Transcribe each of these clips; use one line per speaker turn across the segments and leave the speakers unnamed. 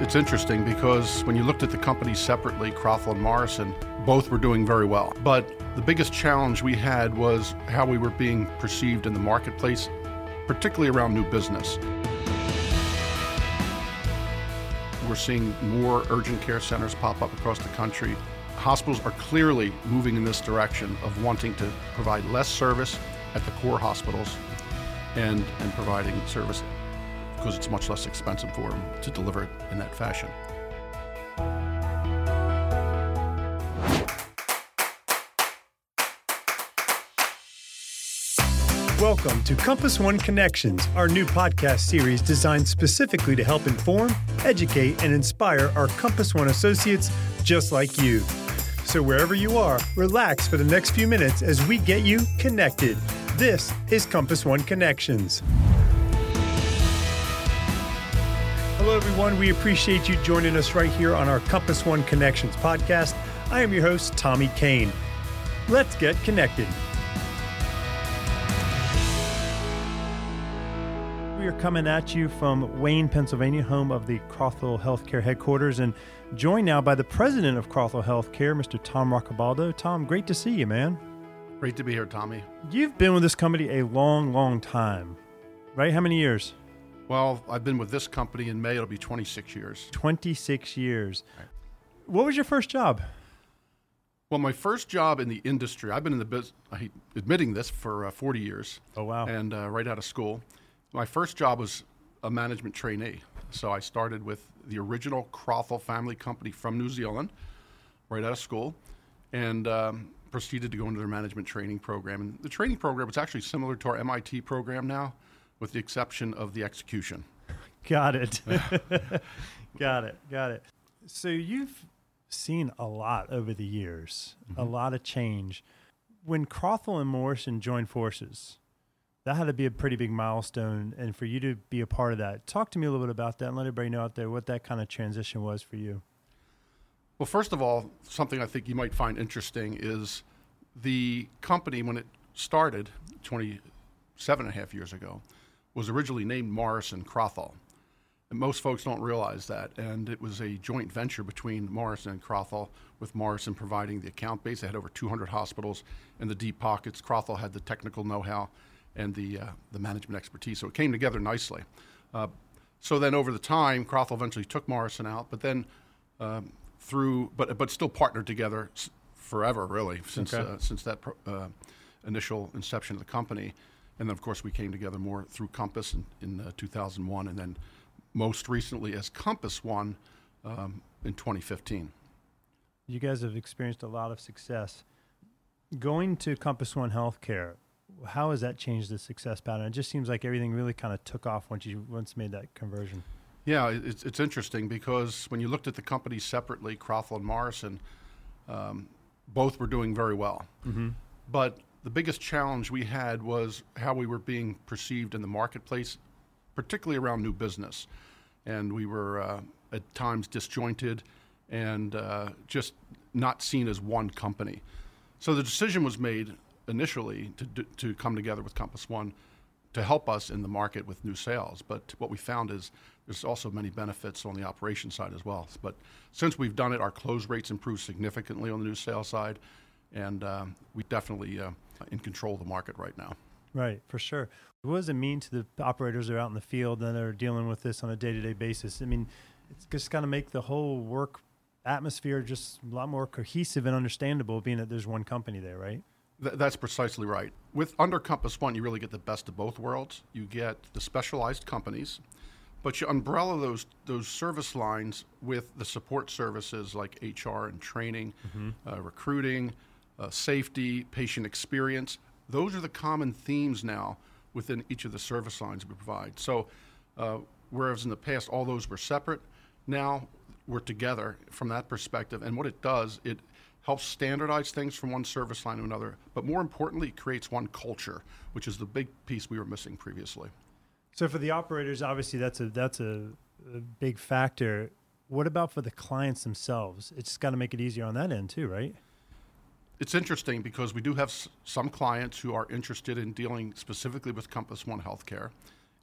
It's, interesting because when you looked at the companies separately, Crothall and Morrison, both were doing very well. But the biggest challenge we had was how we were being perceived in the marketplace, particularly around new business. We're seeing more urgent care centers pop up across the country. Hospitals are clearly moving in this direction of wanting to provide less service at the core hospitals and, and providing service because it's much less expensive for them to deliver it in that fashion.
Welcome to Compass One Connections, our new podcast series designed specifically to help inform, educate, and inspire our Compass One associates just like you. So, wherever you are, relax for the next few minutes as we get you connected. This is Compass One Connections. Hello, everyone. We appreciate you joining us right here on our Compass One Connections podcast. I am your host, Tommy Kane. Let's get connected. We are coming at you from Wayne, Pennsylvania, home of the Crothall Healthcare headquarters, and joined now by the president of Crothall Healthcare, Mr. Tom Roccabaldo. Tom, great to see you, man.
Great to be here, Tommy.
You've been with this company a long, long time, right? How many years?
Well, I've been with this company in May, it'll be 26 years.
26 years. What was your first job?
Well, my first job in the industry, I've been in the business, admitting this, for uh, 40 years.
Oh, wow.
And uh, right out of school. My first job was a management trainee. So I started with the original Crothall family company from New Zealand, right out of school, and um, proceeded to go into their management training program. And the training program was actually similar to our MIT program now with the exception of the execution.
Got it. got it. Got it. So you've seen a lot over the years, mm-hmm. a lot of change. When Crothall and Morrison joined forces, that had to be a pretty big milestone. And for you to be a part of that, talk to me a little bit about that and let everybody know out there what that kind of transition was for you.
Well, first of all, something I think you might find interesting is the company, when it started 27 and a half years ago, was originally named Morrison Crothall. And most folks don't realize that. And it was a joint venture between Morrison and Crothall, with Morrison providing the account base. They had over 200 hospitals in the deep pockets. Crothall had the technical know how and the, uh, the management expertise. So it came together nicely. Uh, so then over the time, Crothall eventually took Morrison out, but then um, through, but, but still partnered together forever, really, since, okay. uh, since that pro- uh, initial inception of the company. And then, of course, we came together more through Compass in, in uh, 2001, and then most recently as Compass One um, in 2015.
You guys have experienced a lot of success. Going to Compass One Healthcare, how has that changed the success pattern? It just seems like everything really kind of took off once you once made that conversion.
Yeah, it's, it's interesting because when you looked at the companies separately, Crothall and Morrison, um, both were doing very well. Mm-hmm. But the biggest challenge we had was how we were being perceived in the marketplace, particularly around new business. And we were uh, at times disjointed and uh, just not seen as one company. So the decision was made initially to, to come together with Compass One to help us in the market with new sales. But what we found is there's also many benefits on the operation side as well. But since we've done it, our close rates improved significantly on the new sales side, and um, we definitely uh, in control of the market right now.
Right, for sure. What does it mean to the operators that are out in the field and are dealing with this on a day to day basis? I mean, it's just got to make the whole work atmosphere just a lot more cohesive and understandable, being that there's one company there, right?
Th- that's precisely right. With under Compass One, you really get the best of both worlds. You get the specialized companies, but you umbrella those those service lines with the support services like HR and training, mm-hmm. uh, recruiting, uh, safety, patient experience. Those are the common themes now within each of the service lines we provide. So, uh, whereas in the past all those were separate, now we're together from that perspective. And what it does, it helps standardize things from one service line to another, but more importantly, it creates one culture, which is the big piece we were missing previously.
So, for the operators, obviously that's a that's a, a big factor. What about for the clients themselves? It's got to make it easier on that end too, right?
It's interesting because we do have s- some clients who are interested in dealing specifically with Compass One Healthcare.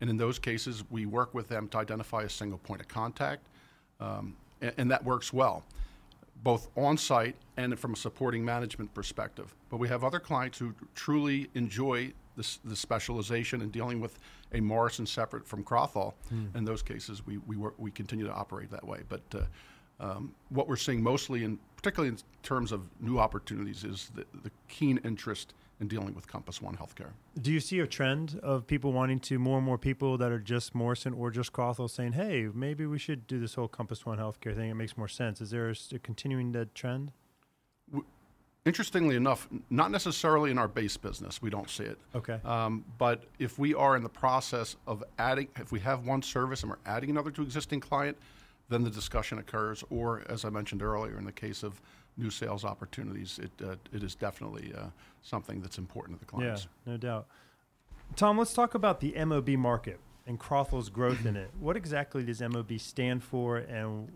And in those cases, we work with them to identify a single point of contact. um, and, and that works well, both on site and from a supporting management perspective. But we have other clients who truly enjoy this, the specialization in dealing with a Morrison separate from Crothall. In those cases, we, we, work, we continue to operate that way. But uh, um, what we're seeing mostly, in, particularly in terms of new opportunities, is the, the keen interest in dealing with Compass One Healthcare.
Do you see a trend of people wanting to more and more people that are just Morrison or just Crothall saying, "Hey, maybe we should do this whole Compass One healthcare thing. It makes more sense." Is there a, continuing that trend?
Interestingly enough, not necessarily in our base business, we don't see it.
Okay.
Um, but if we are in the process of adding, if we have one service and we're adding another to existing client, then the discussion occurs. Or, as I mentioned earlier, in the case of new sales opportunities, it uh, it is definitely uh, something that's important to the clients.
Yeah, no doubt. Tom, let's talk about the MOB market and Crothall's growth in it. What exactly does MOB stand for, and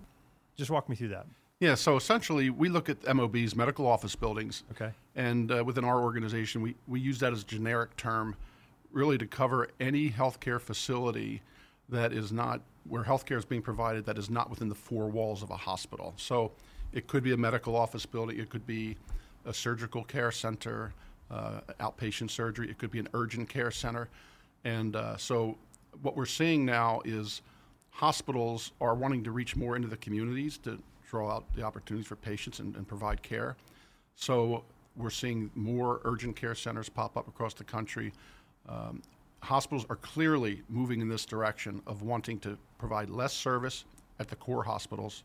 just walk me through that.
Yeah. So essentially, we look at MOBs, medical office buildings,
Okay.
And uh, within our organization, we, we use that as a generic term really to cover any healthcare facility that is not where healthcare is being provided that is not within the four walls of a hospital. So it could be a medical office building, it could be a surgical care center, uh, outpatient surgery, it could be an urgent care center. And uh, so what we're seeing now is hospitals are wanting to reach more into the communities to draw out the opportunities for patients and, and provide care. So we're seeing more urgent care centers pop up across the country. Um, hospitals are clearly moving in this direction of wanting to provide less service at the core hospitals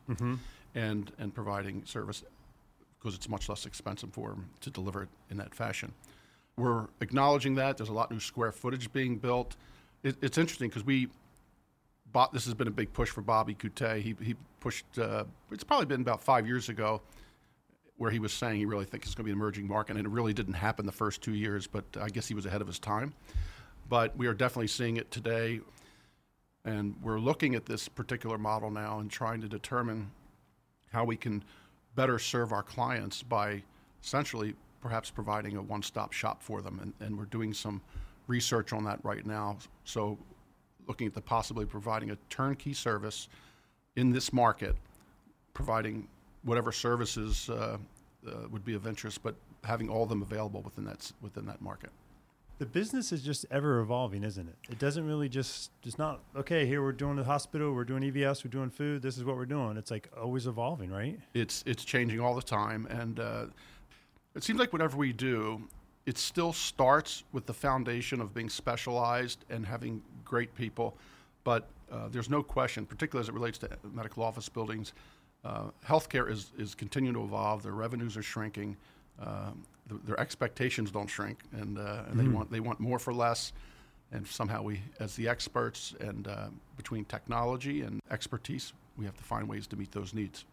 and, and providing service because it's much less expensive for them to deliver it in that fashion. We're acknowledging that. There's a lot new square footage being built. It, it's interesting because we Bob, this has been a big push for Bobby Kutteh. He, he pushed, uh, it's probably been about five years ago, where he was saying he really thinks it's going to be an emerging market, and it really didn't happen the first two years, but I guess he was ahead of his time. But we are definitely seeing it today, and we're looking at this particular model now and trying to determine how we can better serve our clients by essentially perhaps providing a one-stop shop for them, and, and we're doing some research on that right now. So looking at the possibility of providing a turnkey service in this market, providing whatever services uh, uh, would be of interest, but having all of them available within that within that market.
The business is just ever evolving, isn't it? It doesn't really just just not okay. Here we're doing the hospital, we're doing EVS, we're doing food. This is what we're doing. It's like always evolving, right?
It's it's changing all the time, and uh, it seems like whatever we do, it still starts with the foundation of being specialized and having great people. But uh, there's no question, particularly as it relates to medical office buildings, uh, healthcare is is continuing to evolve. Their revenues are shrinking. Um, th- their expectations don't shrink, and, uh, and they want they want more for less. And somehow we, as the experts, and uh, between technology and expertise, we have to find ways to meet those needs.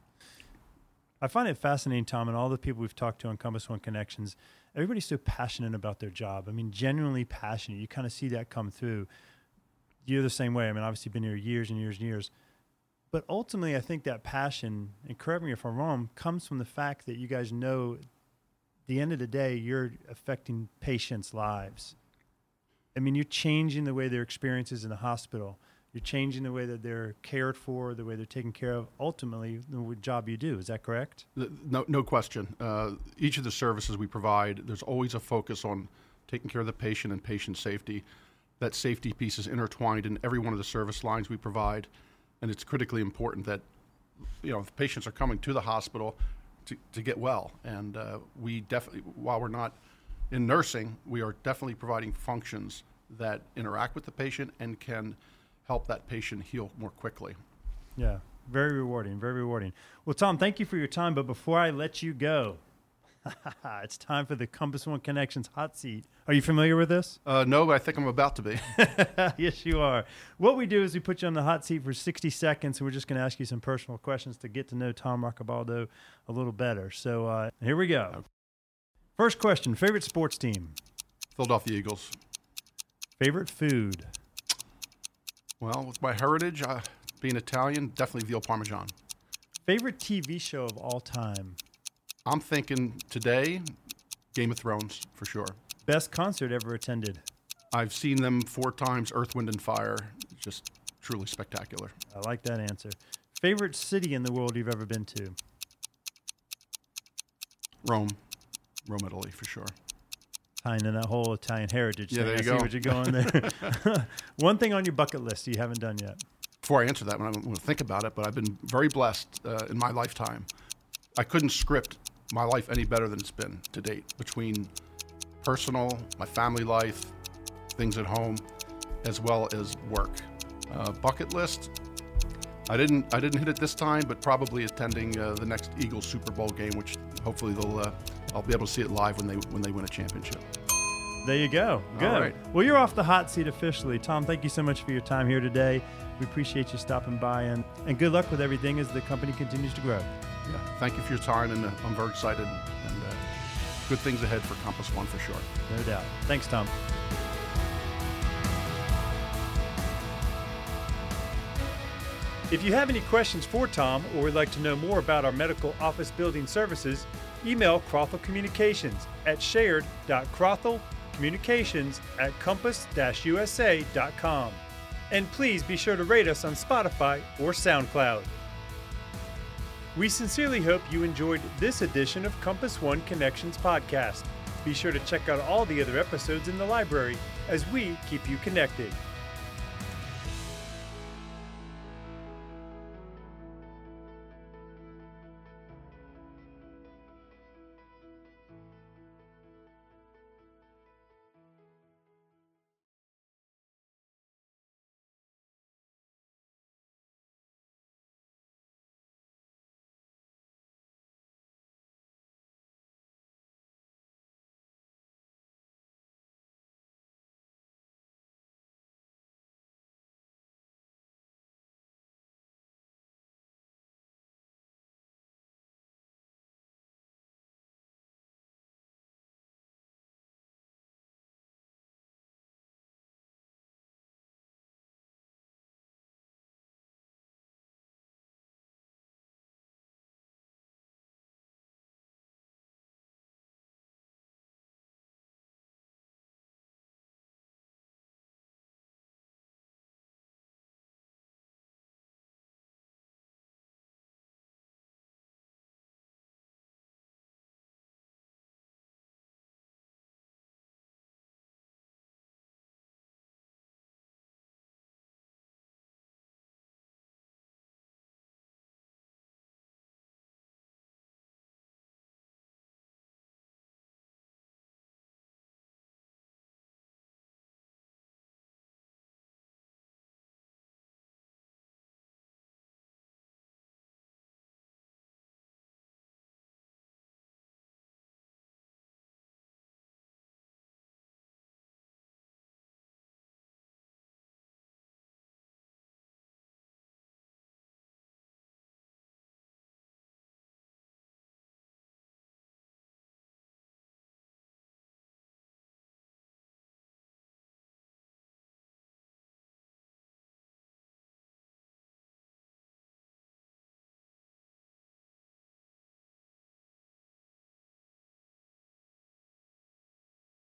I find it fascinating, Tom, and all the people we've talked to on Compass One Connections. Everybody's so passionate about their job. I mean, genuinely passionate. You kind of see that come through. You're the same way. I mean, obviously, been here years and years and years. But ultimately, I think that passion, and correct me if I'm wrong, comes from the fact that you guys know, the end of the day, you're affecting patients' lives. I mean, you're changing the way their experiences in the hospital. You're changing the way that they're cared for, the way they're taken care of. Ultimately, the job you do. Is that correct?
No, no question. Uh, each of the services we provide, there's always a focus on taking care of the patient and patient safety. That safety piece is intertwined in every one of the service lines we provide, and it's critically important that you know if patients are coming to the hospital to, to get well. And uh, we definitely, while we're not in nursing, we are definitely providing functions that interact with the patient and can help that patient heal more quickly.
Yeah, very rewarding, very rewarding. Well, Tom, thank you for your time. But before I let you go, it's time for the Compass One Connections hot seat. Are you familiar with this?
Uh, no, but I think I'm about to be.
yes, you are. What we do is we put you on the hot seat for 60 seconds, and we're just going to ask you some personal questions to get to know Tom Roccabaldo a little better. So uh, here we go. First question Favorite sports team?
Philadelphia Eagles.
Favorite food?
Well, with my heritage, uh, being Italian, definitely veal parmesan.
Favorite TV show of all time?
I'm thinking today, Game of Thrones for sure.
Best concert ever attended?
I've seen them four times, Earth, Wind, and Fire. Just truly spectacular.
I like that answer. Favorite city in the world you've ever been to?
Rome, Rome, Italy, for sure.
Tying in that whole Italian heritage
Yeah,
thing.
there you
I see
go.
what you're going there. One thing on your bucket list you haven't done yet.
Before I answer that, when I'm going to think about it, but I've been very blessed uh, in my lifetime. I couldn't script my life any better than it's been to date between personal, my family life, things at home, as well as work. Uh, bucket list. I didn't. I didn't hit it this time, but probably attending uh, the next Eagles Super Bowl game, which hopefully they'll. Uh, I'll be able to see it live when they when they win a championship.
There you go. Good.
right.
Well, you're off the hot seat officially. Tom, thank you so much for your time here today. We appreciate you stopping by and, and good luck with everything as the company continues to grow.
Yeah. Thank you for your time, and uh, I'm very excited. And uh, good things ahead for Compass One for sure.
No doubt. Thanks, Tom. If you have any questions for Tom or would like to know more about our medical office building services, email Crothall Communications at shared.crothallcommunications at compass-usa.com. And please be sure to rate us on Spotify or SoundCloud. We sincerely hope you enjoyed this edition of Compass One Connections podcast. Be sure to check out all the other episodes in the library as we keep you connected.